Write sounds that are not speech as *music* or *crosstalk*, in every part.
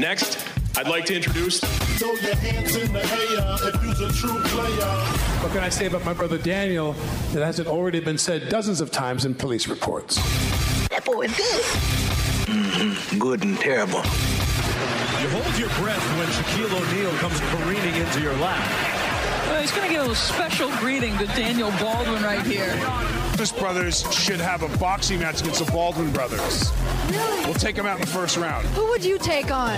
Next, I'd like to introduce. Throw your hands in the air if you's a true player. What can I say about my brother Daniel that hasn't already been said dozens of times in police reports? That boy is good. Mm-hmm. Good and terrible. You hold your breath when Shaquille O'Neal comes careening into your lap. Well, he's going to give a little special greeting to Daniel Baldwin right here. Davis brothers should have a boxing match against the Baldwin brothers. Really? We'll take them out in the first round. Who would you take on?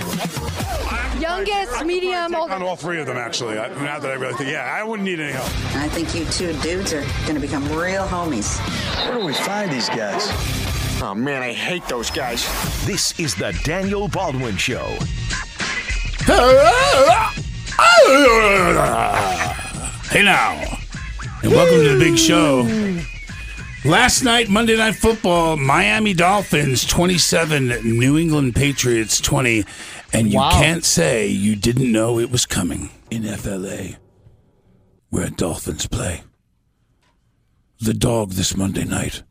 Youngest, I, medium, old? On all three of them, actually. I, now that I really think, yeah, I wouldn't need any help. I think you two dudes are going to become real homies. Where do we find these guys? Oh man, I hate those guys. This is the Daniel Baldwin Show. *laughs* Ah! Hey now, and welcome to the big show. Last night, Monday Night Football, Miami Dolphins 27, New England Patriots 20, and you Wow. can't say you didn't know it was coming in FLA, where Dolphins play. The dog this Monday night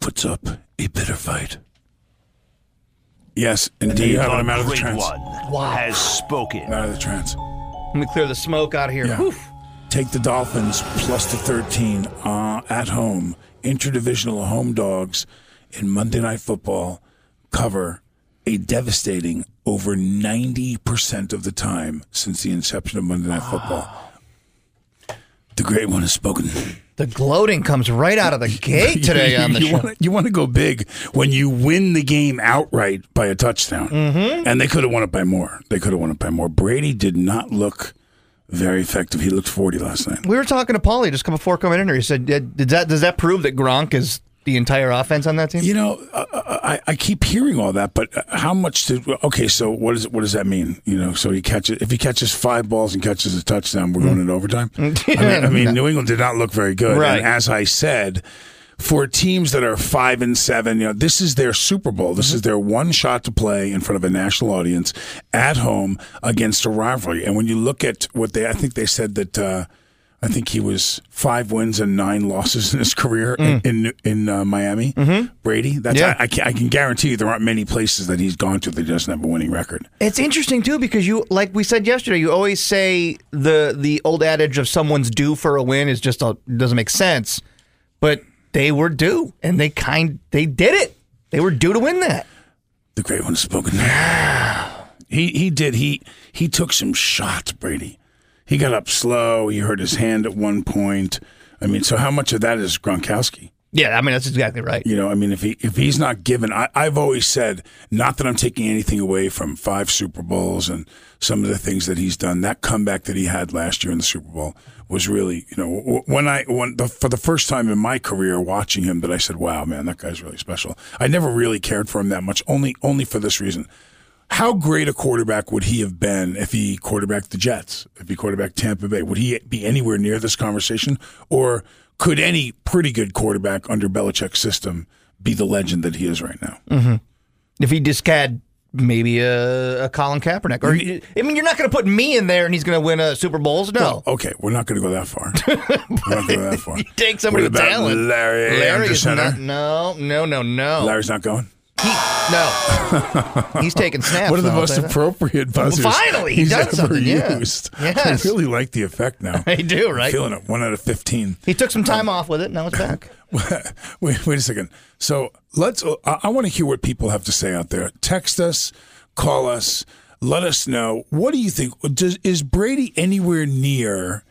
puts up a bitter fight. Yes, indeed. I'm out of the great trance. one has spoken. I'm out of the trance. Let me clear the smoke out of here. Yeah. Take the Dolphins plus the 13 uh, at home, interdivisional home dogs in Monday Night Football cover a devastating over 90% of the time since the inception of Monday Night Football. The great one has spoken. The gloating comes right out of the gate *laughs* today on the you show. Want, you want to go big when you win the game outright by a touchdown. Mhm. And they could have won it by more. They could have won it by more. Brady did not look very effective. He looked 40 last night. We were talking to Paulie just before coming in here. He said, "Did that does that prove that Gronk is the entire offense on that team?" You know, I, I keep hearing all that, but how much to? Okay, so what is what does that mean? You know, so he catches if he catches five balls and catches a touchdown, we're going into overtime. *laughs* I mean, I mean, New England did not look very good, Right. and as I said. For teams that are five and seven, you know, this is their Super Bowl. This is their one shot to play in front of a national audience at home against a rivalry. And when you look at what they, I think they said that uh, I think he was five wins and nine losses in his career in in, in uh, Miami. Brady. That's Yeah. I, I, can, I can guarantee you there aren't many places that he's gone to that doesn't have a winning record. It's interesting too because you, like we said yesterday, you always say the the old adage of someone's due for a win is just a, doesn't make sense, but they were due and they kind they did it. They were due to win that. The great one has spoken. he he did. He he took some shots, Brady. He got up slow. He hurt his hand at one point. I mean, so how much of that is Gronkowski? Yeah, I mean that's exactly right. You know, I mean, if he if he's not given, I, I've always said, not that I'm taking anything away from five Super Bowls and some of the things that he's done. That comeback that he had last year in the Super Bowl was really, you know, when I when the, for the first time in my career watching him, that I said, wow, man, that guy's really special. I never really cared for him that much, only only for this reason. How great a quarterback would he have been if he quarterbacked the Jets, if he quarterbacked Tampa Bay? Would he be anywhere near this conversation? Or could any pretty good quarterback under Belichick's system be the legend that he is right now? hmm If he just had maybe a, a Colin Kaepernick, or I mean, you're not going to put me in there and he's going to win a Super Bowls. No, Well, okay, we're not going to go that far. *laughs* we're not going to go that far. *laughs* take somebody What with about talent. Larry, Larry is not. No, no, no, no. Larry's not going. No, *laughs* he's taking snaps. One of the most appropriate buzzers. finally, he he's does ever something, yeah. used. Yes. I really like the effect now. *laughs* I do, right? I'm feeling it. One out of fifteen. He took some time um, off with it. Now it's back. *laughs* wait, wait a second. So let's. Uh, I, I want to hear what people have to say out there. Text us, call us, let us know. What do you think? Does, is Brady anywhere near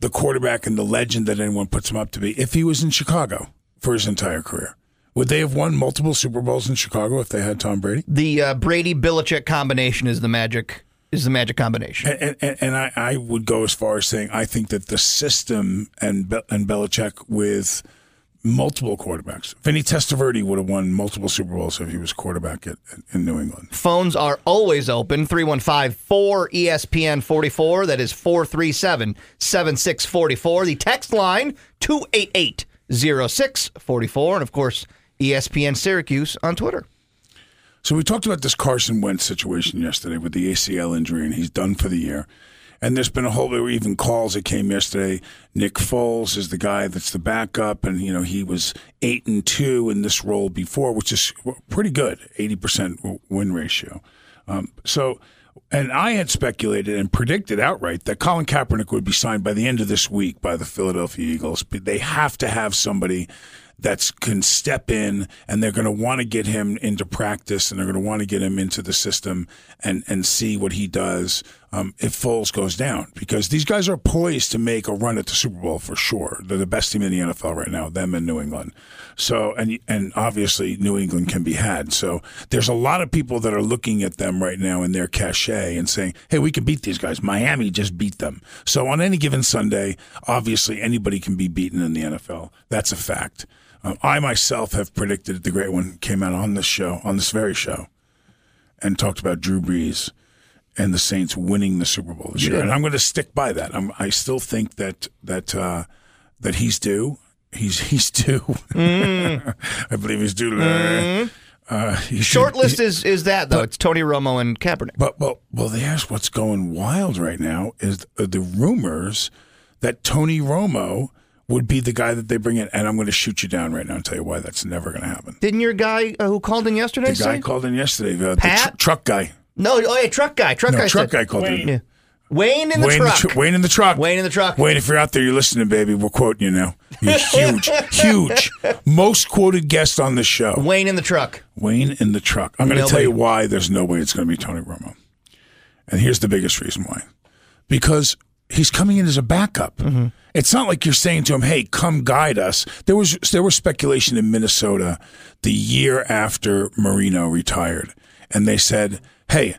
the quarterback and the legend that anyone puts him up to be? If he was in Chicago for his entire career, would they have won multiple Super Bowls in Chicago if they had Tom Brady? The uh, Brady Belichick combination is the magic. Is the magic combination? And, and, and I, I would go as far as saying I think that the system and Be- and Belichick with multiple quarterbacks. Vinny Testaverde would have won multiple Super Bowls if he was quarterback at, in New England. Phones are always open 315 4 ESPN 44. That is 437 7644. The text line 288 0644. And of course, ESPN Syracuse on Twitter. So we talked about this Carson Wentz situation yesterday with the ACL injury, and he's done for the year. And there's been a whole there were even calls that came yesterday. Nick Foles is the guy that's the backup, and you know he was eight and two in this role before, which is pretty good, eighty percent win ratio. Um, so, and I had speculated and predicted outright that Colin Kaepernick would be signed by the end of this week by the Philadelphia Eagles. But they have to have somebody that's can step in and they're going to want to get him into practice and they're going to want to get him into the system and, and see what he does um, if Foles goes down because these guys are poised to make a run at the Super Bowl for sure. They're the best team in the NFL right now, them and New England. So and and obviously New England can be had. So there's a lot of people that are looking at them right now in their cachet and saying, "Hey, we can beat these guys." Miami just beat them. So on any given Sunday, obviously anybody can be beaten in the NFL. That's a fact. Um, I myself have predicted the great one came out on this show, on this very show, and talked about Drew Brees and the Saints winning the Super Bowl this year, and I'm going to stick by that. I'm, I still think that that uh, that he's due. He's he's *laughs* due. Mm. *laughs* I believe he's due. Mm. Uh, he Short should- list is is that though? it's Tony Romo and Kaepernick. But well, well, there's what's going wild right now is the rumors that Tony Romo would be the guy that they bring in, and I'm going to shoot you down right now and tell you why that's never going to happen. Didn't your guy uh, who called in yesterday The guy called in yesterday, uh, the Pat? tr- truck guy. No, oh yeah, truck guy. Truck No, guy. truck said- guy called in. Yeah. Wayne in the Wayne, truck. tr- Wayne in the truck. Wayne in the truck. Wayne, if you're out there, you're listening, baby. We're quoting you now. You're huge, *laughs* huge, most quoted guest on the show. Wayne in the truck. Wayne in the truck. I'm going to tell you why there's no way it's going to be Tony Romo. And here's the biggest reason why. Because he's coming in as a backup. Mm-hmm. It's not like you're saying to him, "Hey, come guide us." There was there was speculation in Minnesota the year after Marino retired, and they said, "Hey,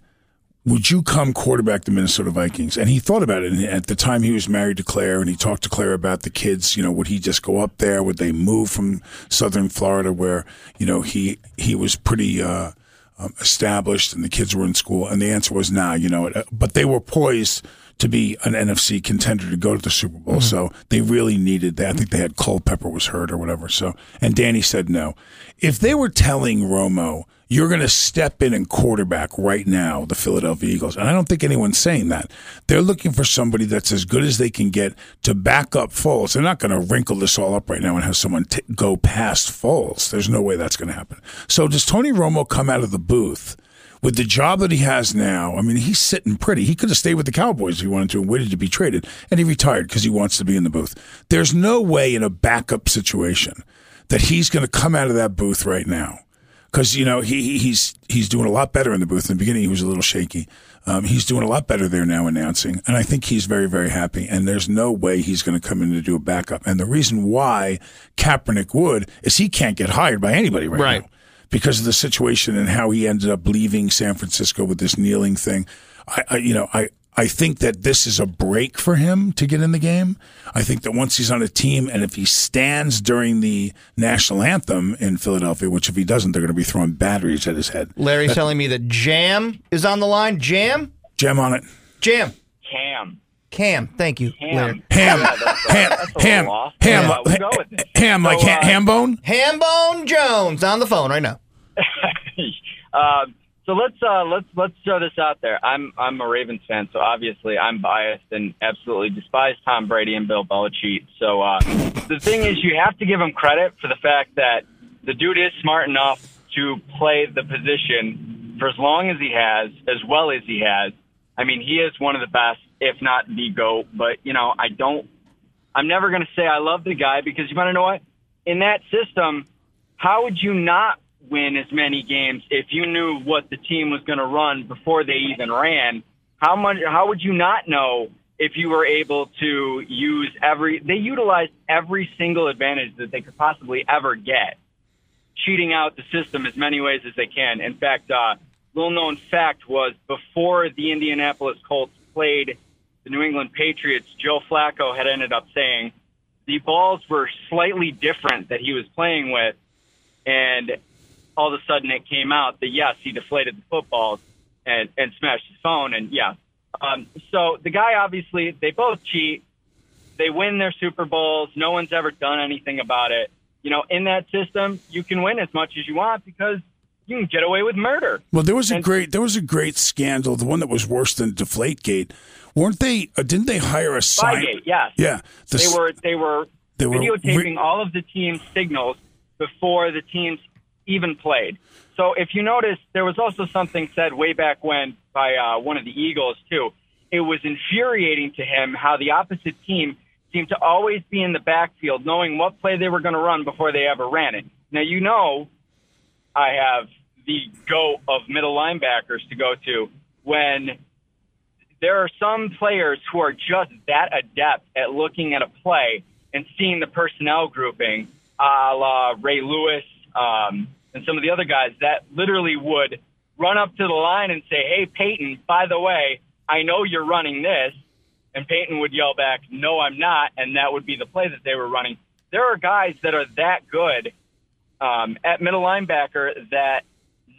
would you come quarterback the Minnesota Vikings? And he thought about it. And at the time, he was married to Claire, and he talked to Claire about the kids. You know, would he just go up there? Would they move from Southern Florida, where you know he he was pretty uh, um, established, and the kids were in school? And the answer was nah. You know, but they were poised to be an NFC contender to go to the Super Bowl. Mm-hmm. So they really needed that. I think they had Culpepper was hurt or whatever. So and Danny said no. If they were telling Romo you're going to step in and quarterback right now the Philadelphia Eagles, and I don't think anyone's saying that. They're looking for somebody that's as good as they can get to back up Foles. They're not going to wrinkle this all up right now and have someone t- go past Foles. There's no way that's going to happen. So does Tony Romo come out of the booth? With the job that he has now, I mean, he's sitting pretty. He could have stayed with the Cowboys if he wanted to and waited to be traded, and he retired because he wants to be in the booth. There's no way in a backup situation that he's going to come out of that booth right now because you know he he- he's he's doing a lot better in the booth. In the beginning, he was a little shaky. Um, he's doing a lot better there now announcing, and I think he's very very happy. And there's no way he's going to come in to do a backup. And the reason why Kaepernick would is he can't get hired by anybody right, Right. now because of the situation and how he ended up leaving San Francisco with this kneeling thing. I, I you know I. I think that this is a break for him to get in the game. I think that once he's on a team and if he stands during the national anthem in Philadelphia, which if he doesn't, they're going to be throwing batteries at his head. Larry's telling me that Jam is on the line. Jam? Jam on it. Jam. Cam. Cam. Thank you, Larry. Ham, ham, ham, ham, Yeah, we'll go with it. ham, like So, ha- uh, ham bone. Hambone Jones on the phone right now. *laughs* Um, so let's uh, let's let's throw this out there. I'm I'm a Ravens fan, so obviously I'm biased and absolutely despise Tom Brady and Bill Belichick. So uh, the thing is, you have to give him credit for the fact that the dude is smart enough to play the position for as long as he has, as well as he has. I mean, he is one of the best, if not the goat. But you know, I don't. I'm never going to say I love the guy because you want to know what? In that system, how would you not win as many games if you knew what the team was going to run before they even ran? How much? How would you not know if you were able to use every? They utilized every single advantage that they could possibly ever get, cheating out the system as many ways as they can. In fact, uh, little known fact was before the Indianapolis Colts played the New England Patriots, Joe Flacco had ended up saying the balls were slightly different that he was playing with, and all of a sudden it came out that yes, he deflated the footballs and and smashed his phone, and yeah. Um, so the guy obviously they both cheat. They win their Super Bowls. No one's ever done anything about it. You know, in that system, you can win as much as you want because you can get away with murder. Well, there was a And- great there was a great scandal, the one that was worse than Deflategate. Weren't they? Uh, didn't they hire a sign? Spygate, yes. Yeah, the they were they were they were videotaping re- all of the team's signals before the teams even played. So if you notice, there was also something said way back when by uh, one of the Eagles too. It was infuriating to him how the opposite team seemed to always be in the backfield, knowing what play they were going to run before they ever ran it. Now you know, I have the go of middle linebackers to go to when there are some players who are just that adept at looking at a play and seeing the personnel grouping, a la Ray Lewis um, and some of the other guys that literally would run up to the line and say, "Hey, Peyton, by the way, I know you're running this," and Peyton would yell back, "No, I'm not," and that would be the play that they were running. There are guys that are that good um, at middle linebacker that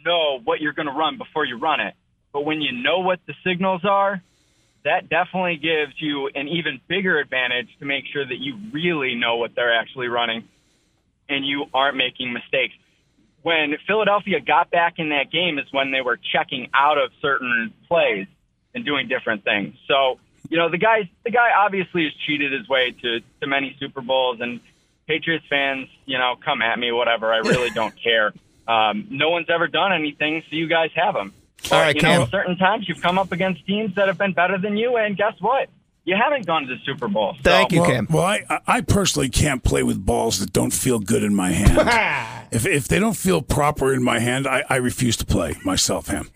know what you're going to run before you run it. But when you know what the signals are, that definitely gives you an even bigger advantage to make sure that you really know what they're actually running and you aren't making mistakes. When Philadelphia got back in that game is when they were checking out of certain plays and doing different things. So, you know, the guy the guy obviously has cheated his way to to many Super Bowls and Patriots fans, you know, come at me whatever. I really *laughs* don't care. Um, no one's ever done anything, so you guys have them. All right, you Cam. know, certain times you've come up against teams that have been better than you, and guess what? You haven't gone to the Super Bowl. So- Thank you, well, Cam. Well, I, I personally can't play with balls that don't feel good in my hand. *laughs* if, if they don't feel proper in my hand, I, I refuse to play myself, Ham.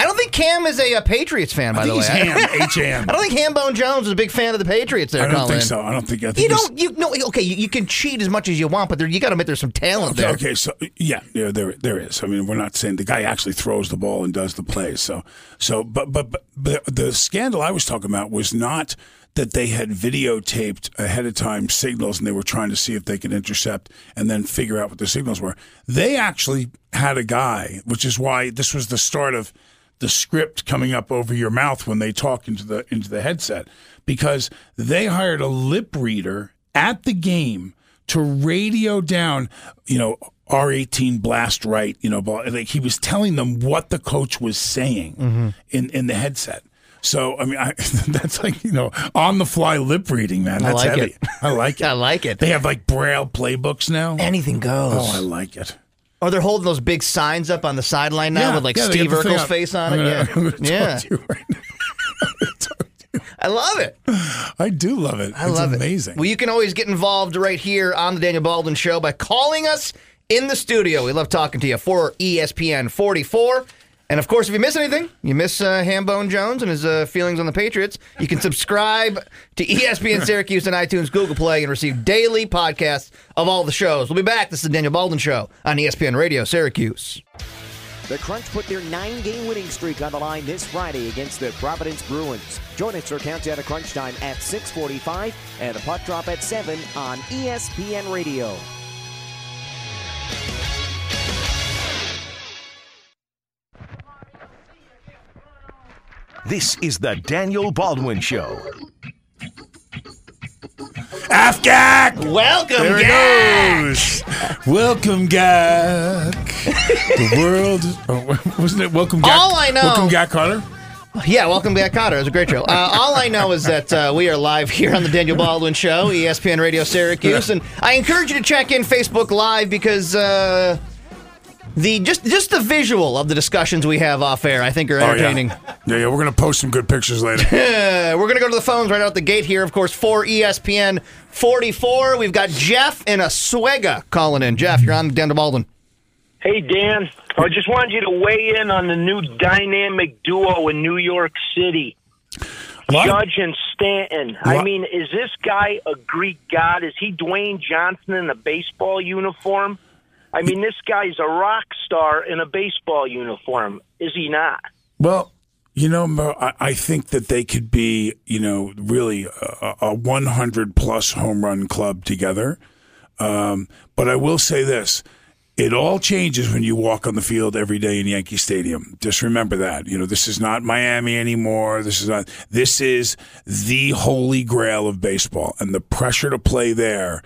I don't think Cam is a, uh Patriots fan, by I the way. he's Ham, *laughs* H-A-M. I don't think Hambone Jones is a big fan of the Patriots. There, I don't Colin. think so. I don't think. I think You don't. You no. Okay, you, you can cheat as much as you want, but there, you got to admit there's some talent Okay, there. okay, so yeah, yeah, there there is. I mean, we're not saying the guy actually throws the ball and does the plays. So so, but but but, but the scandal I was talking about was not that they had videotaped ahead of time signals and they were trying to see if they could intercept and then figure out what the signals were. They actually had a guy, which is why this was the start of the script coming up over your mouth when they talk into the into the headset because they hired a lip reader at the game to radio down, you know, R18 blast right, you know, like he was telling them what the coach was saying mm-hmm. in in the headset. So I mean, I, *laughs* that's like you know on the fly lip reading, man. I That's like heavy. it. I like *laughs* it. I like it. They have like braille playbooks now. Anything goes. Oh, I like it. Or they're holding those big signs up on the sideline now Yeah, with like yeah, Steve Urkel's face on I'm it. gonna- yeah, *laughs* I'm gonna talk yeah. right *laughs* I love it. I do love it. I it's love amazing. it. Well, you can always get involved right here on the Daniel Baldwin Show by calling us in the studio. We love talking to you for ESPN 44. And of course, if you miss anything, you miss uh, Hambone Jones and his uh, feelings on the Patriots, you can subscribe to ESPN Syracuse and iTunes, Google Play, and receive daily podcasts of all the shows. We'll be back. This is the Daniel Baldwin Show on ESPN Radio Syracuse. The Crunch put their nine game winning streak on the line this Friday against the Providence Bruins. Join us for Countdown to Crunch Time at 645 and the puck drop at 7 on ESPN Radio. This is the Daniel Baldwin Show. Afgak! Welcome, There it Gak! goes. Welcome, Gak. the world. Oh, wasn't it Welcome, Gak? All I know- Welcome, Gak Carter. Yeah, welcome back, Kotter. It was a great show. Uh, all I know is that uh, we are live here on the Daniel Baldwin Show, ESPN Radio Syracuse, and I encourage you to check in Facebook Live because uh, the just just the visual of the discussions we have off air, I think, are Oh, yeah. entertaining. Yeah, yeah, we're gonna post some good pictures later. *laughs* We're gonna go to the phones right out the gate here. Of course, for ESPN 44, we've got Jeff in Oswego calling in. Jeff, you're on the Daniel Baldwin. Hey, Dan. I just wanted you to weigh in on the new dynamic duo in New York City. What? Judge and Stanton. I mean, is this guy a Greek god? Is he Dwayne Johnson in a baseball uniform? I mean, this guy's a rock star in a baseball uniform. Is he not? Well, you know, I think that they could be, you know, really a, a 100 plus home run club together. Um, but I will say this. It all changes when you walk on the field every day in Yankee Stadium. Just remember that. You know, this is not Miami anymore. This is not, this is the holy grail of baseball and the pressure to play there.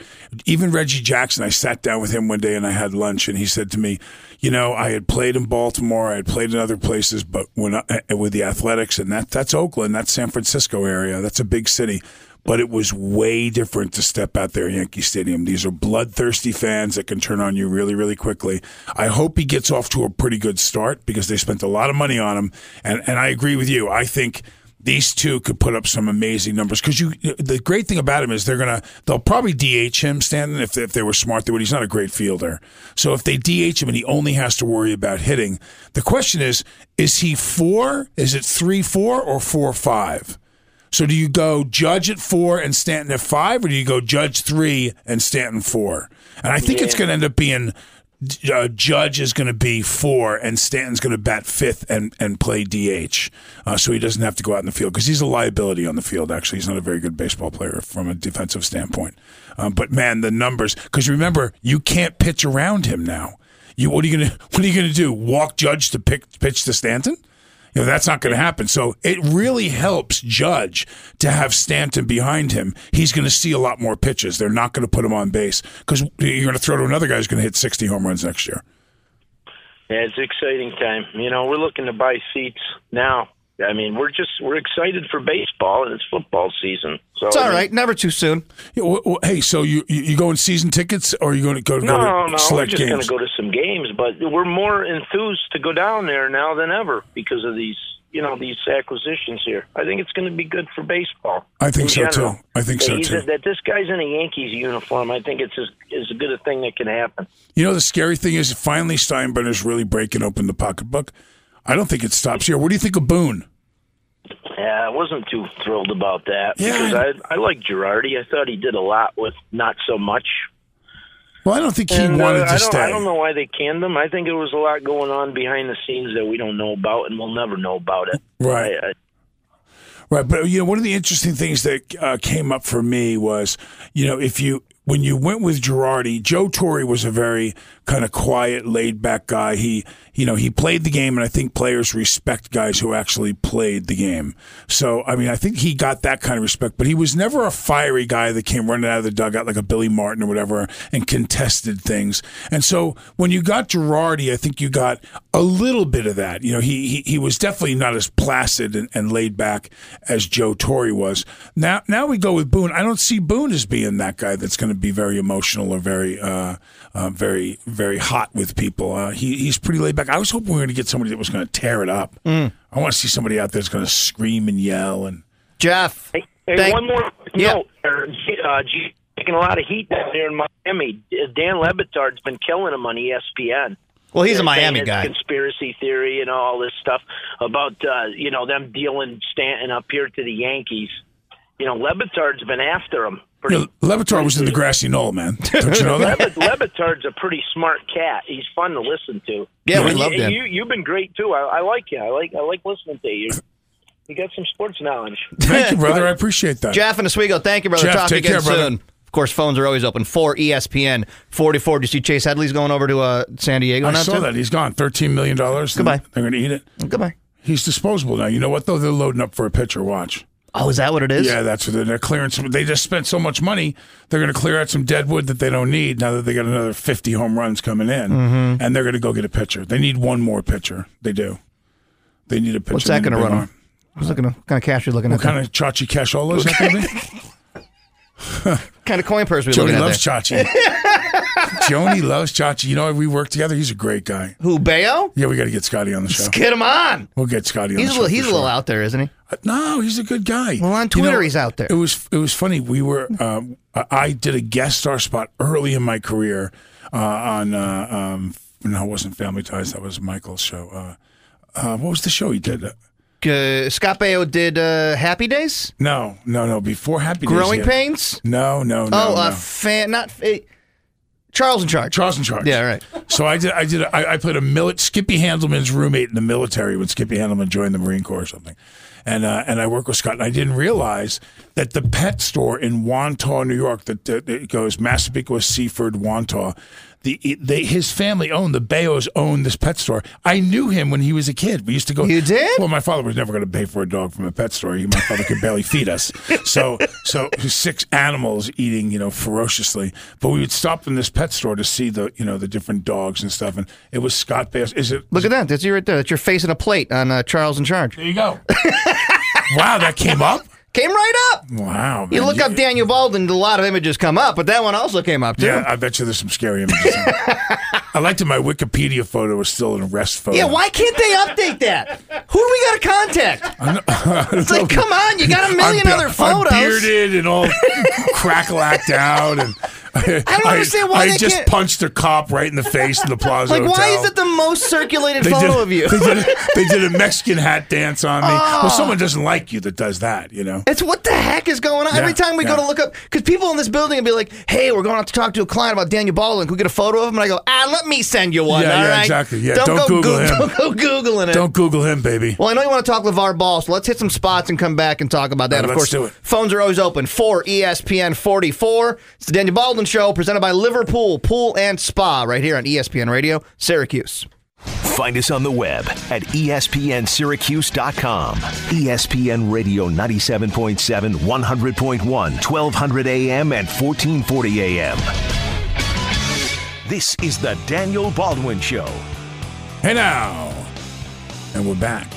Even Reggie Jackson, I sat down with him one day and I had lunch and he said to me, you know, I had played in Baltimore, I had played in other places, but when I, with the athletics and that, that's Oakland, that's San Francisco area, that's a big city. But it was way different to step out there at Yankee Stadium. These are bloodthirsty fans that can turn on you really, really quickly. I hope he gets off to a pretty good start because they spent a lot of money on him. And, and I agree with you. I think these two could put up some amazing numbers because you. The great thing about him is they're gonna they'll probably DH him, Stanton. If if they were smart, they would. He's not a great fielder, so if they DH him and he only has to worry about hitting, the question is: Is he four? Is it three four or four five? So do you go Judge at four and Stanton at five, or do you go Judge three and Stanton four? And I think it's going to end up being uh, Judge is going to be four, and Stanton's going to bat fifth and and play DH, uh, so he doesn't have to go out in the field because he's a liability on the field. Actually, he's not a very good baseball player from a defensive standpoint. Um, but man, the numbers because remember you can't pitch around him now. You what are you gonna what are you gonna do? Walk Judge to pick, pitch to Stanton? You know, that's not going to happen. So it really helps Judge to have Stanton behind him. He's going to see a lot more pitches. They're not going to put him on base because you're going to throw to another guy who's going to hit 60 home runs next year. Yeah, it's exciting time. You know, we're looking to buy seats now. I mean, we're just we're excited for baseball and it's football season. So It's all I mean, right. Never too soon. Yeah, well, well, hey, so you you you going season tickets or are you going to go to, No, go to no, we're just going to go to some games, but we're more enthused to go down there now than ever because of these, you know, these acquisitions here. I think it's going to be good for baseball. I think so, general. too. I think that so, too. A, that this guy's in a Yankees uniform, I think it's as, as good a thing that can happen. You know, the scary thing is finally Steinbrenner's really breaking open the pocketbook. I don't think it stops here. What do you think of Boone? Yeah, I wasn't too thrilled about that Yeah, because I I like Girardi. I thought he did a lot with not so much. Well, I don't think he And, uh, wanted I to don't, stay. I don't know why they canned him. I think there was a lot going on behind the scenes that we don't know about, and we'll never know about it. Right. I, I, Right, but you know, one of the interesting things that uh, came up for me was, you know, if you when you went with Girardi, Joe Torre was a very kind of quiet, laid back guy. He, you know, he played the game, and I think players respect guys who actually played the game. So, I mean, I think he got that kind of respect, but he was never a fiery guy that came running out of the dugout like a Billy Martin or whatever and contested things. And so, when you got Girardi, I think you got a little bit of that. You know, he he, he was definitely not as placid and, and laid back as Joe Torre was. Now, now we go with Boone. I don't see Boone as being that guy that's going to be very emotional or very, uh, uh, very, very hot with people. Uh, he, he's pretty laid back. I was hoping we were going to get somebody that was going to tear it up. I want to see somebody out there that's going to scream and yell and. Jeff. Hey, hey, Thank- one more Yeah. note. Uh, G- uh, taking a lot of heat down there in Miami. Dan Le Batard's been killing him on ESPN. Well, he's a Miami guy. Conspiracy theory and all this stuff about uh, you know them dealing Stanton up here to the Yankees. You know, Le Batard's been after him. You know, Levitar was in the grassy knoll, man. Don't you know that? Lebit- Le Batard's a pretty smart cat. He's fun to listen to. Yeah, we And loved you, him. You, you've been great too. I, I like you. I like I like listening to you. You got some sports knowledge. Thank you, brother. I appreciate that. Jeff and Oswego, thank you, brother. Jeff, Talk take again care, brother. Of course, phones are always open for E ESPN 44. Do you see Chase Headley's going over to uh, San Diego I now, saw too? that. He's gone. $13 million. Goodbye. They're going to eat it. Goodbye. He's disposable now. You know what, though? They're loading up for a pitcher. Watch. Oh, is that what it is? Yeah, that's what they're, they're clearing some. They just spent so much money. They're going to clear out some dead wood that they don't need now that they got another 50 home runs coming in. Mhm. And they're going to go get a pitcher. They need one more pitcher. They do. They need a pitcher. What's that going to run arm. on? What's looking what kind of cash are you looking What at? What kind of Chachi Cashola is that going to be? *laughs* kind of coin purse are we at loves there? Chachi. *laughs* Joni loves Chachi. You know, we work together. He's a great guy. Who, Baio? Yeah, we got to get Scotty on the show. Let's get him on. We'll get Scotty on He's the a show. little, he's for a little sure. out there, isn't he? Uh, No, he's a good guy. Well, on You Twitter, know, he's out there. It was it was funny. We were um, I- I did a guest star spot early in my career uh, on uh, um, no, it wasn't Family Ties. That was Michael's show. Uh, uh, what was the show he did? Uh, Uh, Scott Baio did uh, Happy Days? no, no, no. Before Happy Days, Growing he had- Pains? No, no, no. oh, no. uh, fan, not uh, Charles in Charge. Charles in charge. Yeah, right. So I did. I did. I, I played a milit Skippy Handelman's roommate in the military when Skippy Handelman joined the Marine Corps or something, and uh, and I worked with Scott. And I didn't realize that the pet store in Wantagh, New York, that, that it goes Massapequa, Seaford, Wantagh. The, they, his family owned the Baios owned this pet store. I knew him when he was a kid. We used to go. You did? Well, my father was never going to pay for a dog from a pet store. He, my father could barely feed us. So, so six animals eating, you know, ferociously. But we would stop in this pet store to see the, you know, the different dogs and stuff. And it was Scott Bass. Is it? Look at that. That's you right there. That's your face in a plate on uh, Charles in Charge. There you go. *laughs* wow, that came up. Came right up. Wow. You man. look up Daniel Baldwin, a lot of images come up, but that one also came up too. Yeah, I bet you there's some scary images. *laughs* I liked that my Wikipedia photo was still an arrest photo. Yeah, why can't they update that? Who do we got to contact? *laughs* It's like, come on, you got a 1000000 other photos. I'm bearded and all *laughs* crackalacked out, and I, don't *laughs* understand why I they just can't- punched a cop right in the face in the Plaza Like, why Hotel. is it the most circulated photo did, of you? They did, a, they did a Mexican hat dance on me. Oh. Well, someone doesn't like you that does that, you know. It's what the heck is going on? Yeah, Every time we go to look up, because people in this building will be like, "Hey, we're going out to talk to a client about Daniel Baldwin. Can we get a photo of him?" And I go, "Ah, let me send you one." Yeah, all yeah, right? exactly. Yeah, don't, don't go Google Goog- him. *laughs* Don't go googling it. Don't Google him, baby. Well, I know you want to talk LeVar Ball, so let's hit some spots and come back and talk about that. All right, of let's course, do it. phones are always open for E ESPN 44. It's the Daniel Baldwin Show, presented by Liverpool Pool and Spa, right here on ESPN Radio, Syracuse. Find us on the web at espnsyracuse.com. ESPN Radio 97.7, 100.1, 1200 AM, and 1440 AM. This is the Daniel Baldwin Show. Hey now, and we're back.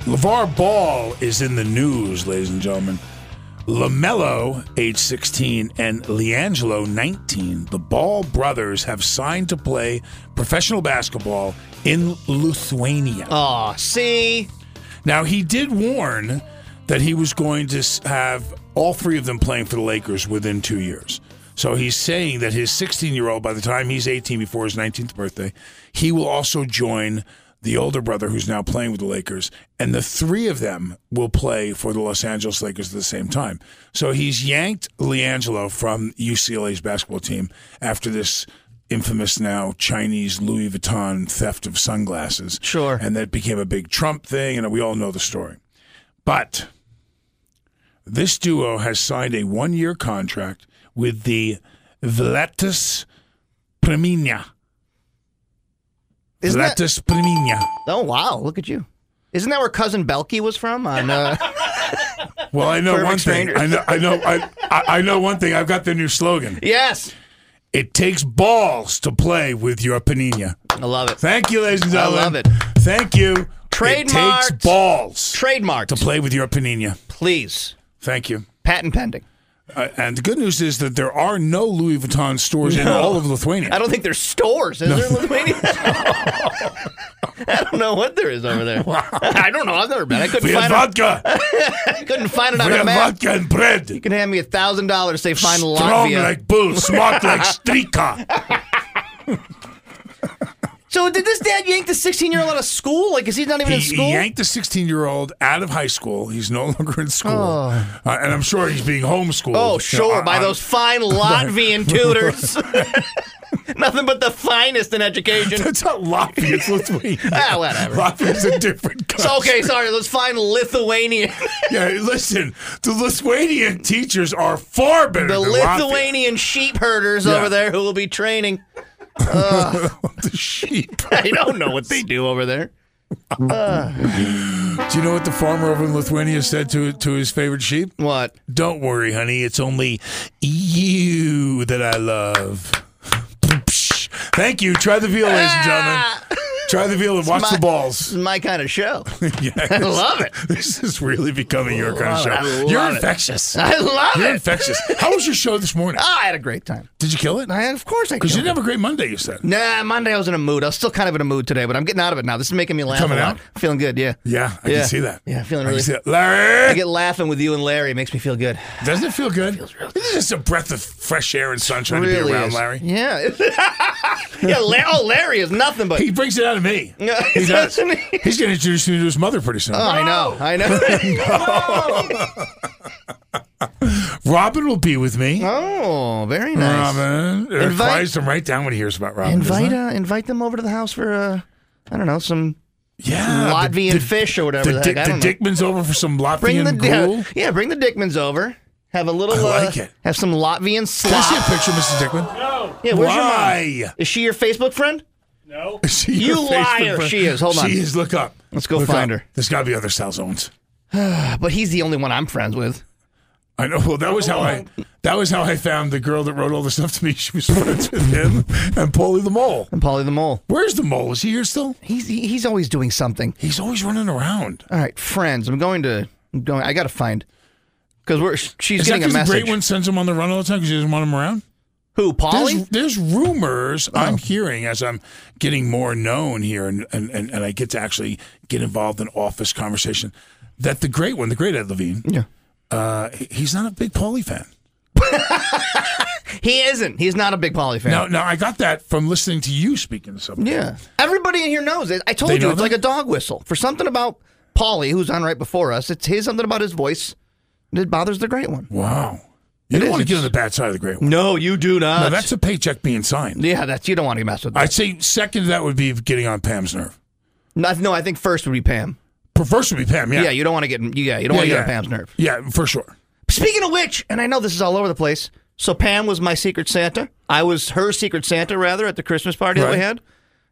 LeVar Ball is in the news, ladies and gentlemen. LaMelo, age 16, and LiAngelo, 19, the Ball brothers have signed to play professional basketball in Lithuania. Oh, see? Now, he did warn that he was going to have all three of them playing for the Lakers within two years. So he's saying that his 16 year old, by the time he's 18 before his 19th birthday, he will also join the older brother who's now playing with the Lakers. And the three of them will play for the Los Angeles Lakers at the same time. So he's yanked LiAngelo from UCLA's basketball team after this infamous now Chinese Louis Vuitton theft of sunglasses. Sure. And that became a big Trump thing, and we all know the story. But this duo has signed a one year contract with the Vletus Preminia. Isn't that- Vletus Preminia. Oh, wow. Look at you. Isn't that where Cousin Balki was from? On, uh, *laughs* Well, I know Perfect one thing. I know. I know. I, I know one thing. I've got the new slogan. yes. It takes balls to play with your panina. I love it. Thank you, ladies and gentlemen. I love it. Thank you. It takes balls Trademarked. to play with your panina. Please. Thank you. Patent pending. Uh, and the good news is that there are no Louis Vuitton stores in all of Lithuania. I don't think there's stores. Is there in Lithuania? *laughs* I don't know what there is over there. *laughs* I don't know. I've never been. I couldn't have find it. vodka. I *laughs* couldn't find it on a map. vodka and bread. You can hand me a thousand dollars. Say find Strong Latvia. Strong like bull, smart like strika. So did this dad yank the 16 year old out of school? Like, is he not even He, in school? he yanked the 16 year old out of high school. He's no *laughs* longer in school. Oh. Uh, and I'm sure he's being homeschooled. Oh, you know, sure, by on- those fine Latvian *laughs* tutors. *laughs* Nothing but the finest in education. That's not Latvia, it's Lithuania. ah, whatever. Latvia's a different country. So, okay, sorry, those fine Lithuanian, Yeah, listen, the Lithuanian teachers are far better the than Latvia. Lithuanian sheep herders Yeah. over there who will be training. *laughs* the sheep. *laughs* I don't know what they do over there. Uh, *laughs* Do you know what the farmer over in Lithuania said to to his favorite sheep? what? Don't worry, honey. It's only you that I love. Thank you. Try the veal, ladies and gentlemen. Try the veal and watch my- the *laughs* *laughs* *laughs* This balls. is my kind of show. yeah, I love it. This is really becoming your kind of it. I show. love You're it. infectious. I love it. You're it. infectious. How was your show this morning? Oh, I had a great time. Did you kill it? I had, of course, I killed it. Because you killed didn't have a great Monday. You said. it. Nah, Monday I was in a mood. I was still kind of in a mood today, but I'm getting out of it now. This is making me laugh Coming a lot. out? Feeling good, yeah. Yeah, I Yeah. can see that. Yeah, feeling I can really. see that. Larry, I get laughing with you and Larry. It makes me feel good. doesn't it feel good? This is just a breath of fresh air and sunshine to be around, is. Larry. Yeah. yeah. La- oh, Larry is nothing but. He brings it out of me. *laughs* Yeah, He does. He's going to introduce me to his mother pretty soon. Oh, I know. *laughs* I know. Robin will be with me. oh, very nice. Robin. It Invite- quiets him right down when he hears about Robin. invite uh, invite them over to the house for uh, I don't know some yeah, Latvian the, the, fish or whatever. The, The, heck. The. Dickmans over for some Latvian Bring the gruel. yeah, yeah, bring the Dickmans over. Have a little. I like uh, it. Have some Latvian Can I see a picture, Mrs. Dickman? Yeah, where's Why? your mom? Is she your Facebook friend? Is *laughs* she You liar. friend? She is. Hold on. She is. Look up. Let's go Look find up. her. There's got to be other Salzones. *sighs* But he's the only one I'm friends with. I know. Well, that was how I. That was how I found the girl that wrote all the stuff to me. *laughs* She was friends with him and Paulie the mole. And Paulie the Mole. Where's the mole? Is he here still? He's he- he's always doing something. He's always running around. All right, friends. I'm going to. I'm going. I got to find. because we're she's Is that getting a 'cause the message. great one sends him on the run all the time because he doesn't want him around? Who, Paulie? There's, there's rumors Oh. I'm hearing as I'm getting more known here and, and, and, and I get to actually get involved in office conversation that the great one, the great Ed Levine, yeah. uh, he's not a big Paulie fan. *laughs* He isn't. He's not a big Paulie fan. No, no, I got that from listening to you speaking to somebody. Yeah. Everybody in here knows it. I told They you it's that? like a dog whistle. For something about Paulie, who's on right before us, it's his something about his voice that bothers the great one. Wow. You It don't is. want to get on the bad side of the great one. No, you do not. No, that's a paycheck being signed. yeah, that's you don't want to mess with that. I'd say second to that would be getting on Pam's nerve. No, no, I think first would be Pam. First would be Pam, yeah. Yeah, you don't want to get yeah, you don't want to get on Pam's nerve. Yeah, for sure. Speaking of which, and I know this is all over the place. So Pam was my secret Santa. I was her secret Santa rather at the Christmas party that we Right. had.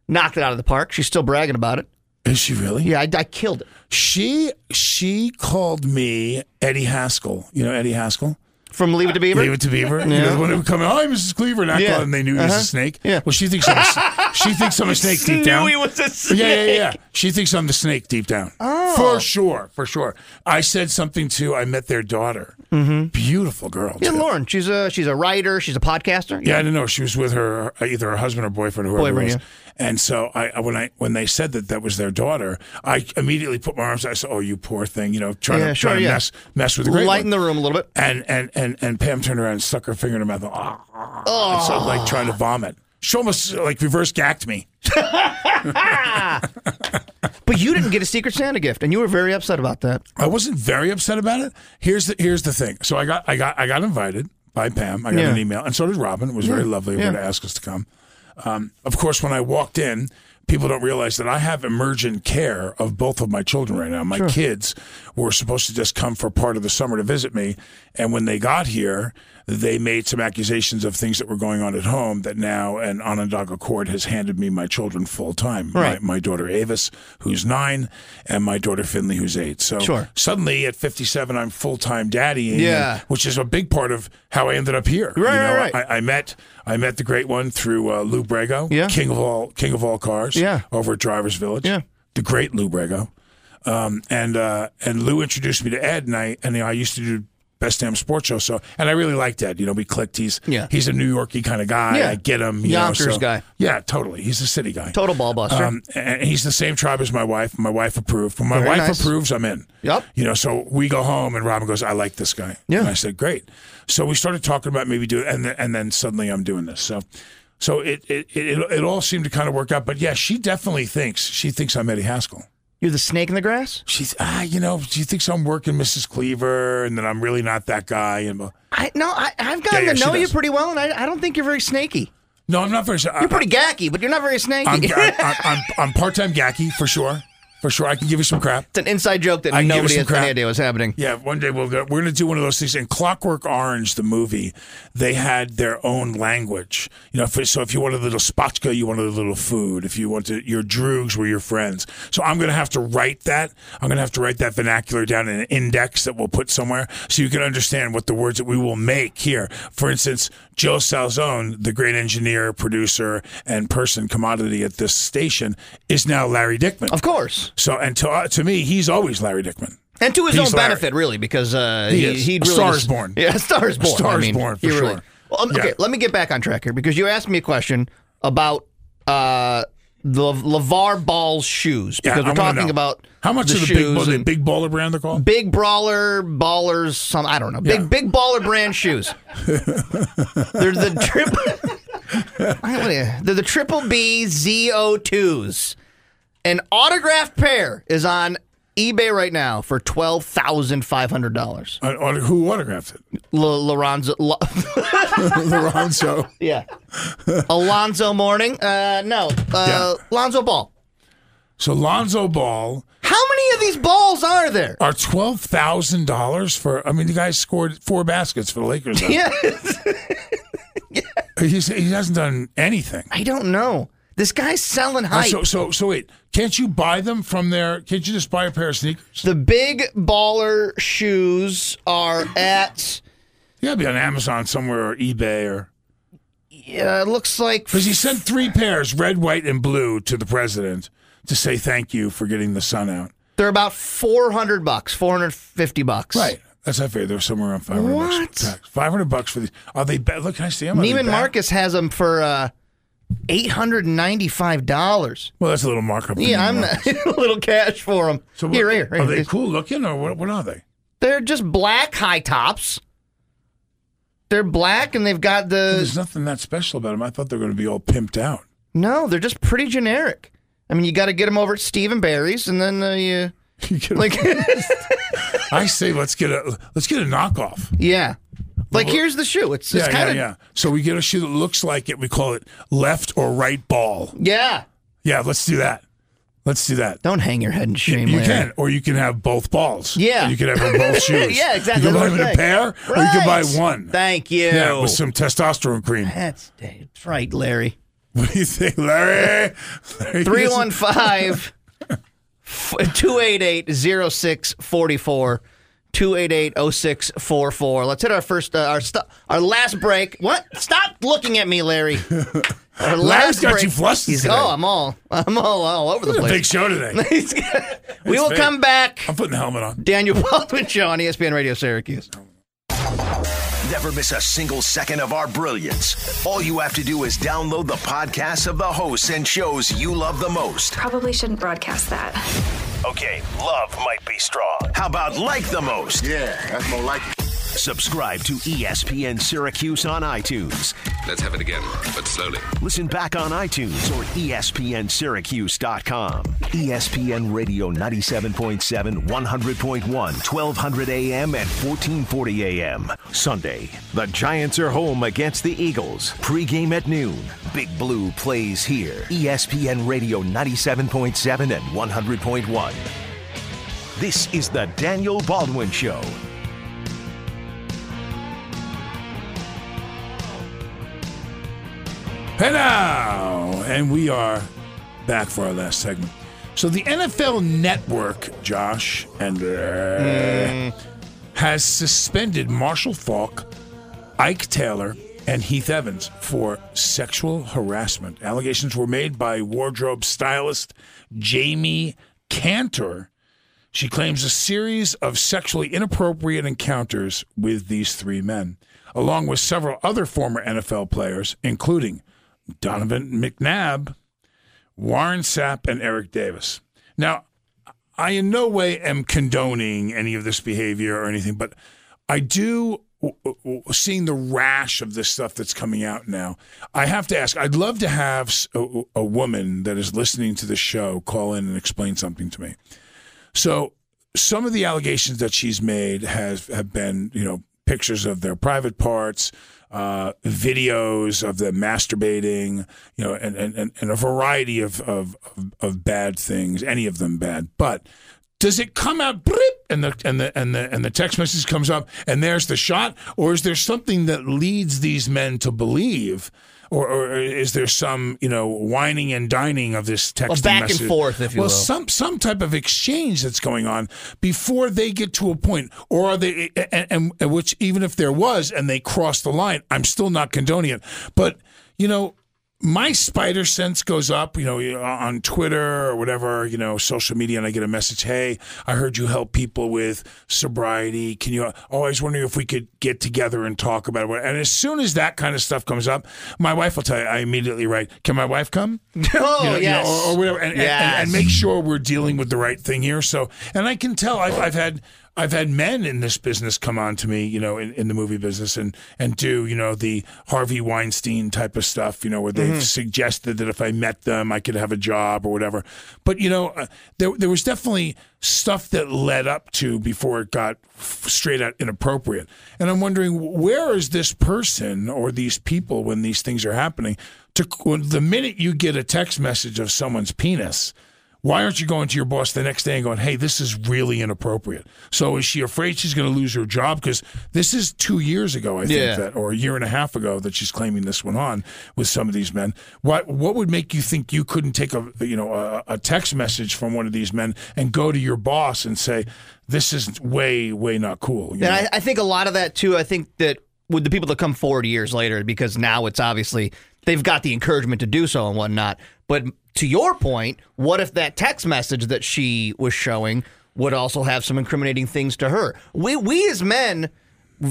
Knocked it out of the park. She's still bragging about it. Is she really? Yeah, I, I killed it. She she called me Eddie Haskell. You know Eddie Haskell? From Leave It to Beaver. Leave it to Beaver. You know, when it would come, hi, Mrs. Cleaver, and I Yeah. and they knew he was Uh-huh. a snake. Yeah. Well, she thinks I'm a, she thinks I'm a snake deep *laughs* Knew down. he was a snake. Yeah, yeah, yeah. She thinks I'm the snake deep down. Oh. For sure, for sure. I said something to. I met their daughter. Mm-hmm. Beautiful girl. Yeah, too. Lauren. She's a she's a writer. She's a podcaster. Yeah, I don't know. She was with her uh, either her husband or boyfriend, whoever Boyfriend, it was. And so I when I when they said that that was their daughter, I immediately put my arms. I said, "Oh, you poor thing," you know, trying Yeah, to sure, trying to yeah. mess mess with the great Lighten one. the room a little bit. And and and and Pam turned around and stuck her finger in her mouth. and, ah, and so like trying to vomit. She almost like reverse gacked me. *laughs* But you didn't get a secret Santa gift, and you were very upset about that. I wasn't very upset about it. Here's the here's the thing. So I got I got I got invited by Pam. I got Yeah. an email, and so did Robin. It was very lovely of yeah. her to ask us to come. Um, of course, when I walked in, people don't realize that I have emergent care of both of my children right now. My kids were supposed to just come for part of the summer to visit me, and when they got here, they made some accusations of things that were going on at home. That now an Onondaga court has handed me my children full time. Right. My, my daughter Avis, who's nine, and my daughter Finley, who's eight. So Sure. suddenly at 57, I'm full time daddying, Yeah. which is a big part of how I ended up here. Right, you know, right, right. I, I met I met the great one through uh, Lou Brego, Yeah. king of all king of all cars, Yeah. over at Drivers Village, Yeah. the great Lou Brego, um, and uh, and Lou introduced me to Ed, and I and I used to do. Best Damn Sports Show, so and I really liked Ed. You know, we clicked. He's Yeah. he's a New Yorky kind of guy. Yeah. I get him. You Yonkers know, so- guy. Yeah, totally. He's a city guy. Total ball buster. Um, and he's the same tribe as my wife. My wife approved. When my Very wife nice. approves, I'm in. Yep. You know, so we go home and Robin goes, "I like this guy." Yeah. And I said, "Great." So we started talking about maybe doing, and then, and then suddenly I'm doing this. So, so it it, it it all seemed to kind of work out. But yeah, she definitely thinks she thinks I'm Eddie Haskell. You're the snake in the grass. She's ah, you know, she thinks I'm working Mrs. Cleaver, and that I'm really not that guy. And uh, I no, I, I've gotten Yeah, yeah, to know you does. pretty well, and I, I don't think you're very snaky. no, I'm not very. You're pretty gacky, but you're not very snaky. I'm, I'm, *laughs* I'm, I'm part-time gacky for sure, for sure. I can give you some crap. it's an inside joke that I can give you nobody some has crap. any idea what's happening. Yeah, one day we'll go, we're going to do one of those things. In Clockwork Orange, the movie, they had their own language. You know, if, so if you wanted a little spotchka, you wanted a little food. If you wanted your droogs were your friends. So I'm going to have to write that. I'm going to have to write that vernacular down in an index that we'll put somewhere so you can understand what the words that we will make here. For instance, Joe Salzone, the great engineer, producer, and person commodity at this station, is now Larry Dickman. Of course, So, and to, uh, to me, he's always Larry Dickman. and to his He's own Larry. benefit, really, because uh, He he, is. he really star is born. *laughs* Yeah, star is born. star I mean, born, for he really- sure. Well, um, okay, Yeah. let me get back on track here because you asked me a question about uh, the Lavar Ball shoes Yeah, because we're talking about How much the are the big, shoes ball- the big baller brand they're called? Big brawler, ballers, some I don't know. Big Yeah. big baller brand shoes. *laughs* They're the triple. They're the triple B ZO2s. An autographed pair is on eBay right now for twelve thousand five hundred dollars. Uh, auto- who autographed it? Lorenzo, Lo- *laughs* Lorenzo. yeah, Alonzo Mourning. Uh, no, uh, Lonzo Ball. So Lonzo Ball How many of these balls are there? are twelve thousand dollars for. I mean, the guy scored four baskets for the Lakers. *laughs* *laughs* Yeah, He's, he hasn't done anything. I don't know. This guy's selling Uh, hype. so so so wait, can't you buy them from there? Can't you just buy a pair of sneakers? The big baller shoes are at. Gotta be on Amazon somewhere or eBay or Yeah, it looks like because he sent three pairs, red, white, and blue, to the president to say thank you for getting the sun out. they're about four hundred bucks, four hundred fifty bucks. Right. That's not fair. They're somewhere around 500 What? bucks. for 500 bucks for these. Are they bad? Look, can I see them? Are Neiman? Marcus has them for uh, eight hundred and ninety-five dollars. Well, that's a little markup. Yeah, I'm not, *laughs* a little cash for them. So what- here, here, here. Are they cool looking or what, what are they? They're just black high tops. They're black and they've got the. There's nothing that special about them. I thought they were going to be all pimped out. No, they're just pretty generic. I mean, you got to get them over at Stephen Barry's, and then uh, you, *laughs* like, *laughs* I say let's get a let's get a knockoff. yeah, like here's the shoe. It's, it's yeah, kind of yeah, yeah. So we get a shoe that looks like it. We call it left or right ball. yeah. Yeah, let's do that. Let's do that. Don't hang your head in shame. You Larry. can, or you can have both balls. Yeah. you can have both *laughs* shoes. Yeah, exactly. You can buy them in a pair, saying. or you can buy one. Thank you. Yeah, with some testosterone cream. That's, that's right, Larry. What do you think, Larry? Larry 315 *laughs* 288 0644. 288 0644. Let's hit our first, uh, our st- our last break. What? Stop looking at me, Larry. Our *laughs* Larry's got you flustered He's, today. oh, I'm all, I'm all, all over the It's a place. big show today. *laughs* we will come back. I'm putting the helmet on. Daniel Baldwin Show on ESPN Radio Syracuse. Never miss a single second of our brilliance. All you have to do is download the podcasts of the hosts and shows you love the most. Probably shouldn't broadcast that. Okay, love might be strong. How about like the most? Yeah, that's more like it. Subscribe to ESPN Syracuse on iTunes. Let's have it again, but slowly. Listen back on iTunes or ESPNSyracuse.com. ESPN Radio 97.7, 100.1, 1200 AM, and 1440 AM. Sunday, the Giants are home against the Eagles. Pre-game at noon. Big Blue plays here. ESPN Radio 97.7 and 100.1. This is the Daniel Baldwin Show. And now, and we are back for our last segment. So the NFL Network, Josh, and uh, has suspended Marshall Faulk, Ike Taylor, and Heath Evans for sexual harassment. Allegations were made by wardrobe stylist Jami Cantor. She claims a series of sexually inappropriate encounters with these three men, along with several other former NFL players, including Donovan McNabb, Warren Sapp, and Eric Davis. Now, I in no way am condoning any of this behavior or anything, but I do seeing the rash of this stuff that's coming out now. I have to ask. I'd love to have a woman that is listening to the show call in and explain something to me. So, some of the allegations that she's made has have been, you know, pictures of their private parts, uh, videos of them masturbating, you know, and, and, and- a variety of, of, of, bad things, any of them bad. But does it come out and the and the and the and the text message comes up and there's the shot, or is there something that leads these men to believe? Or, or is there some, you know, wining and dining of this text back and forth, if you well, will. some some type of exchange that's going on before they get to a point, or are they? And, and, and which even if there was, and they cross the line, I'm still not condoning it. But you know, my spider sense goes up, you know, on Twitter or whatever, you know, social media, and I get a message, "Hey, I heard you help people with sobriety. Can you?" Oh, I was wondering if we could get together and talk about it. And as soon as that kind of stuff comes up, my wife will tell you. I immediately write, "Can my wife come?" *laughs* Oh, You know, you know, yes. or, or whatever, and, and- and, and make sure we're dealing with the right thing here. So, and I can tell I've, I've had I've had men in this business come on to me, you know, in, in the movie business and and do you know the Harvey Weinstein type of stuff, you know, where they've Mhm. suggested that if I met them, I could have a job or whatever. But you know, uh, there there was definitely stuff that led up to before it got f- straight out inappropriate. And I'm wondering where is this person or these people when these things are happening? To when the minute you get a text message of someone's penis. Why aren't you going to your boss the next day and going, hey, this is really inappropriate? So is she afraid she's going to lose her job? Because this is two years ago, I think, Yeah. that, or a year and a half ago that she's claiming this went on with some of these men. What what would make you think you couldn't take a you know a, a text message from one of these men and go to your boss and say, this is way way not cool? you And? I, I think a lot of that too. I think that with the people that come forward years later, because now it's obviously they've got the encouragement to do so and whatnot. But to your point, what if that text message that she was showing would also have some incriminating things to her. We we as men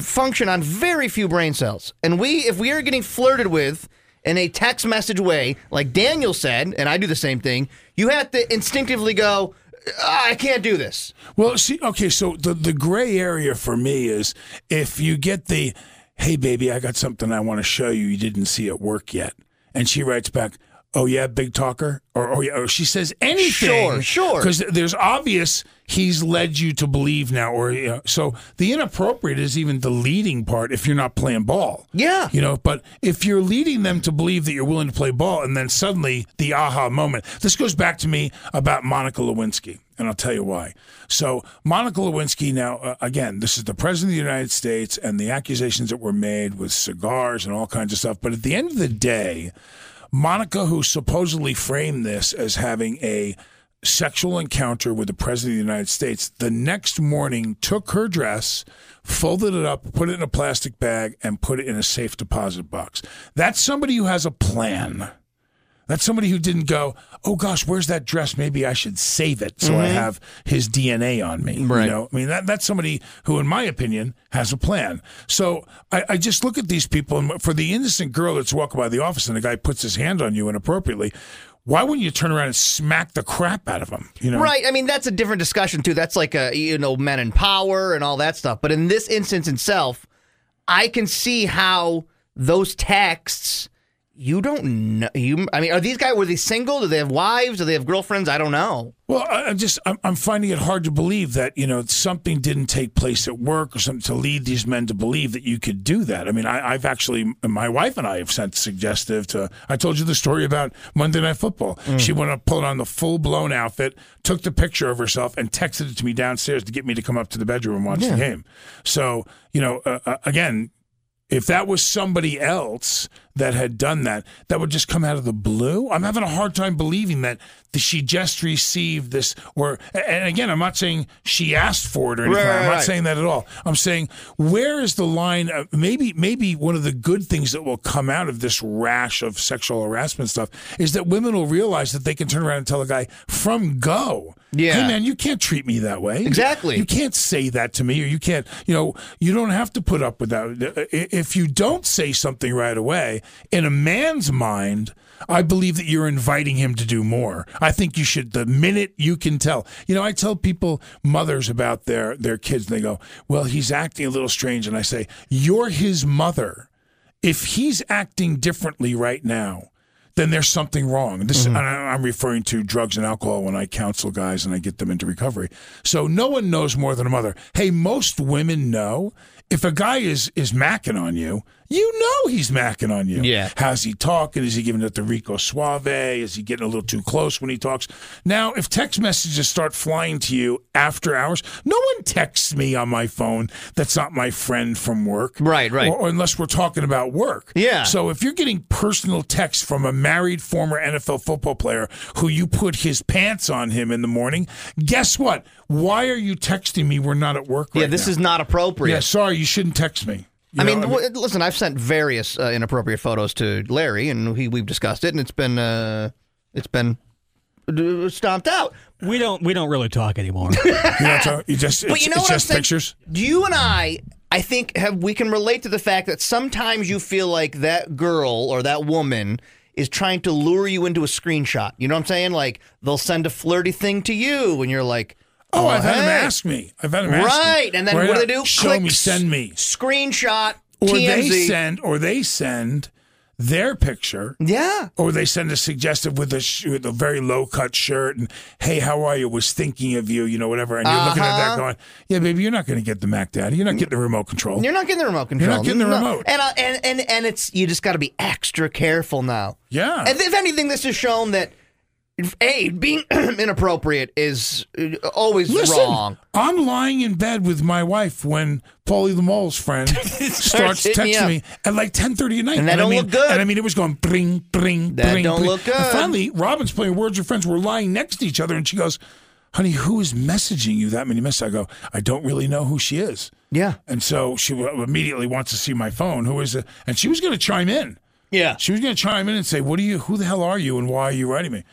function on very few brain cells, and we if we are getting flirted with in a text message way, like Daniel said, and I do the same thing, you have to instinctively go. "Ah, I can't do this. Well, see, okay, so the the gray area for me is if you get the, "Hey, baby, I got something I want to show you. You didn't see at work yet," and she writes back, "Oh yeah, big talker," or "Oh yeah," or she says anything. Sure, sure. Because there's obvious he's led you to believe now, or you know, so the inappropriate is even the leading part if you're not playing ball. Yeah, you know. But if you're leading them to believe that you're willing to play ball, and then suddenly the aha moment. This goes back to me about Monica Lewinsky, and I'll tell you why. So Monica Lewinsky, now uh, again, this is the president of the United States, and the accusations that were made with cigars and all kinds of stuff. But at the end of the day, Monica, who supposedly framed this as having a sexual encounter with the president of the United States, the next morning took her dress, folded it up, put it in a plastic bag, and put it in a safe deposit box. That's somebody who has a plan. That's somebody who didn't go, oh gosh, where's that dress? Maybe I should save it so I Mhm. have his DNA on me. Right. You know, I mean, that, that's somebody who, in my opinion, has a plan. So I, I just look at these people, and for the innocent girl that's walking by the office and the guy puts his hand on you inappropriately, why wouldn't you turn around and smack the crap out of him? You know, Right. I mean, that's a different discussion too. That's like a you know men in power and all that stuff. But in this instance itself, I can see how those texts. You don't know. You. I mean, are these guys were they single? Do they have wives? Do they have girlfriends? I don't know. Well, I, I just I'm, I'm finding it hard to believe that you know something didn't take place at work or something to lead these men to believe that you could do that. I mean, I, I've actually my wife and I have sent suggestive to. I told you the story about Monday Night Football. She went up, pulled on the full blown outfit, took the picture of herself, and texted it to me downstairs to get me to come up to the bedroom and watch Yeah. the game. So you know, uh, uh, again. If that was somebody else that had done that, that would just come out of the blue. I'm having a hard time believing that the, she just received this. Or, and again, I'm not saying she asked for it or anything. Right, I'm not right. saying that at all. I'm saying where is the line? Of, maybe, maybe one of the good things that will come out of this rash of sexual harassment stuff is that women will realize that they can turn around and tell a guy from go. Yeah. Hey man, you can't treat me that way. Exactly. You can't say that to me, or you can't. You know, you don't have to put up with that. If you don't say something right away, in a man's mind, I believe that you're inviting him to do more. I think you should. The minute you can tell, you know, I tell people mothers about their their kids, and they go, "Well, he's acting a little strange," and I say, "You're his mother. If he's acting differently right now." Then there's something wrong. This mm-hmm. and I- I'm referring to drugs and alcohol when I counsel guys and I get them into recovery. So no one knows more than a mother. Hey, most women know if a guy is is macking on you, you know he's macking on you. Yeah. How's he talking? Is he giving it the Rico Suave? Is he getting a little too close when he talks? Now, if text messages start flying to you after hours, no one texts me on my phone that's not my friend from work. Right, right. Or, or unless we're talking about work. Yeah. So if you're getting personal texts from a married former NFL football player who you put his pants on him in the morning, guess what? Why are you texting me? We're not at work right yeah, this now. is not appropriate. Yeah, sorry, you shouldn't text me. You I know, mean, listen, I've sent various uh, inappropriate photos to Larry, and he, we've discussed it, and it's been uh, it's been uh, stomped out. We don't we don't really talk anymore. *laughs* you know, so you just But it's, you know it's what I'm just saying? pictures. You and I, I think, have we can relate to the fact that sometimes you feel like that girl or that woman is trying to lure you into a screenshot. You know what I'm saying? Like they'll send a flirty thing to you, and you're like, Oh, I've had him ask me. I've had him ask me. Right, and then Right what do they do? Show Click me, send me. Screenshot. Or TMZ. they send, or they send their picture. Yeah. Or they send a suggestive with a sh- with a very low cut shirt and hey, how are you? Was thinking of you, you know, whatever. And you're looking at that Uh-huh. going, yeah, baby, you're not going to get the Mac Daddy. You're not getting the remote control. You're not getting the remote control. You're not getting the No. remote. And, uh, and and and it's you just got to be extra careful now. Yeah. And if anything, this has shown that a being *clears throat* inappropriate is uh, always Listen, wrong. I'm lying in bed with my wife when Paulie the Mole's friend *laughs* starts texting me at like 10:30 at night, And that I don't mean, look good. And I mean, it was going bring, bring, That bring. don't bring. look good. And finally, Robin's playing Words with Friends. We're lying next to each other, and she goes, "Honey, who is messaging you that many messages?" I go, "I don't really know who she is." Yeah. And so she immediately wants to see my phone. Who is it? And she was going to chime in. Yeah. She was going to chime in and say, "What are you? Who the hell are you? And why are you writing me?"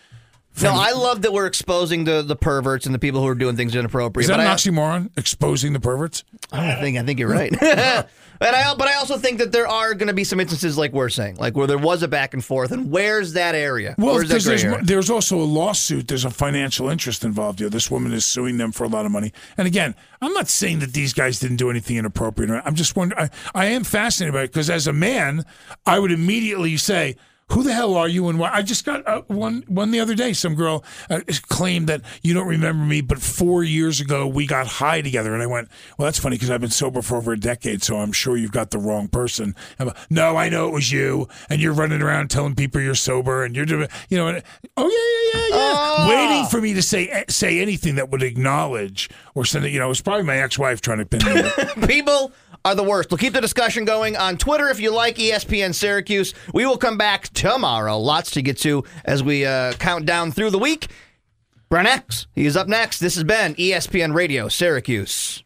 No, I love that we're exposing the, the perverts and the people who are doing things inappropriate. Is that but an I, oxymoron? Exposing the perverts? I think I think you're right. *laughs* *laughs* and I but I also think that there are going to be some instances like we're saying, like where there was a back and forth, and where's that area? Well, because there's, area? there's also a lawsuit. There's a financial interest involved here. This woman is suing them for a lot of money. And again, I'm not saying that these guys didn't do anything inappropriate. I'm just wondering. I, I am fascinated by it because as a man, I would immediately say. Who the hell are you and why? I just got uh, one one the other day. Some girl uh, claimed that you don't remember me, but four years ago we got high together, and I went, "Well, that's funny because I've been sober for over a decade, so I'm sure you've got the wrong person." Like, no, I know it was you, and you're running around telling people you're sober, and you're doing, you know, and, oh yeah, yeah, yeah, yeah, Oh. waiting for me to say say anything that would acknowledge or send it. You know, it was probably my ex-wife trying to pin me. *laughs* People are the worst. We'll keep the discussion going on Twitter if you like ESPN Syracuse. We will come back tomorrow. Lots to get to as we uh, count down through the week. Brent Axe, he is up next. This has been ESPN Radio Syracuse.